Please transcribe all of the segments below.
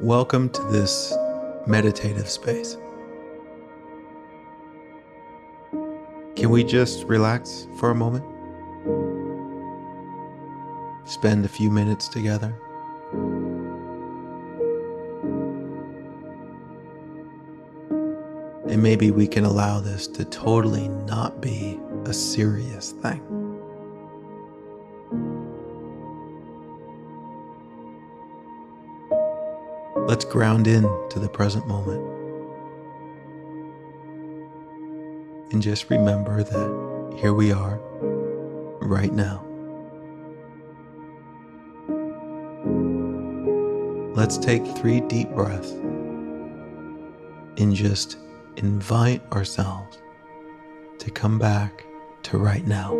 Welcome to this meditative space. Can we just relax for a moment? Spend a few minutes together. And maybe we can allow this to totally not be a serious thing. Let's ground in to the present moment. And just remember that here we are, right now. Let's take three deep breaths and just invite ourselves to come back to right now.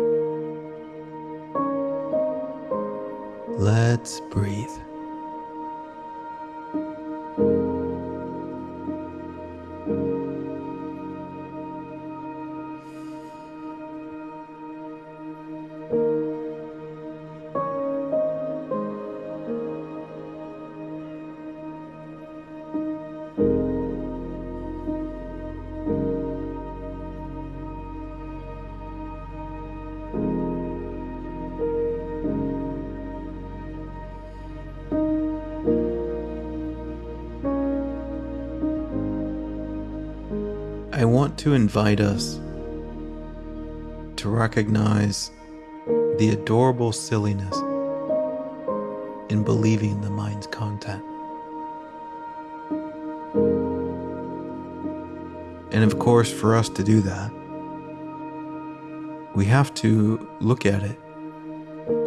Let's breathe. Want to invite us to recognize the adorable silliness in believing the mind's content. And of course, for us to do that, we have to look at it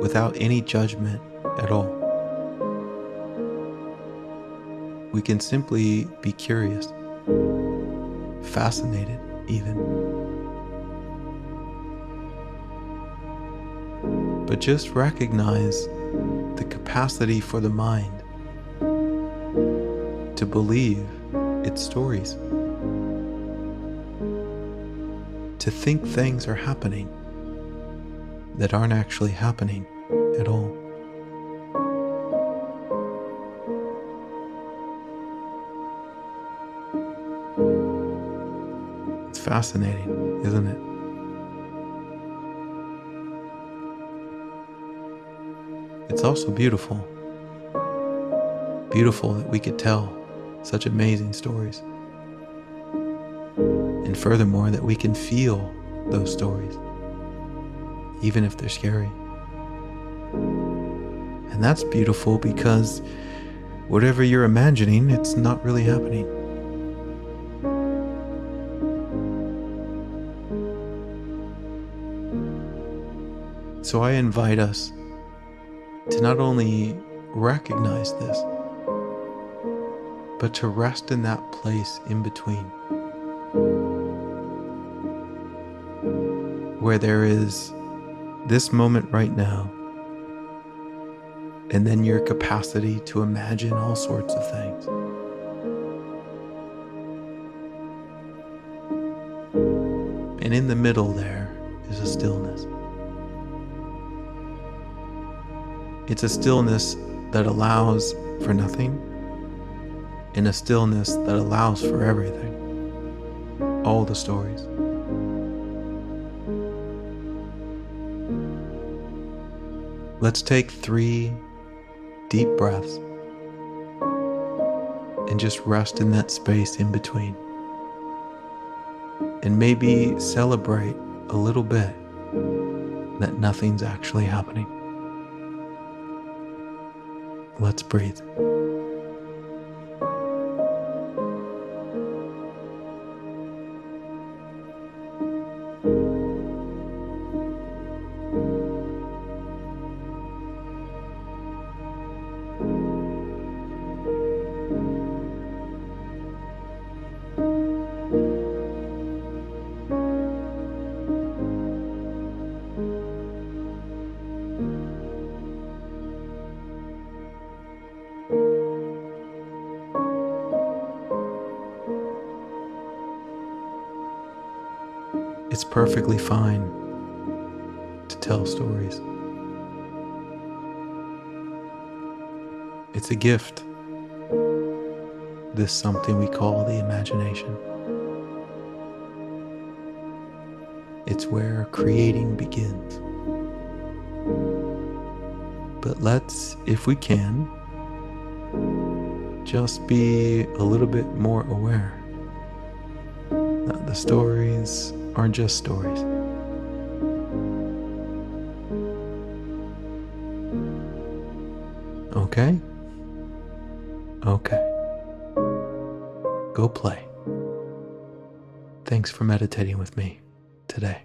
without any judgment at all. We can simply be curious fascinated, even. But just recognize the capacity for the mind to believe its stories, to think things are happening that aren't actually happening at all. Fascinating, isn't it? It's also beautiful. Beautiful that we could tell such amazing stories. And furthermore, that we can feel those stories, even if they're scary. And that's beautiful because whatever you're imagining, it's not really happening. So I invite us to not only recognize this, but to rest in that place in between where there is this moment right now, and then your capacity to imagine all sorts of things. And in the middle, there is a stillness. It's a stillness that allows for nothing, and a stillness that allows for everything. All the stories. Let's take three deep breaths and just rest in that space in between. And maybe celebrate a little bit that nothing's actually happening. Let's breathe. It's perfectly fine to tell stories. It's a gift. this something we call the imagination. It's where creating begins. But let's, if we can, just be a little bit more aware that the stories aren't just stories. Okay? Okay. Go play. Thanks for meditating with me today.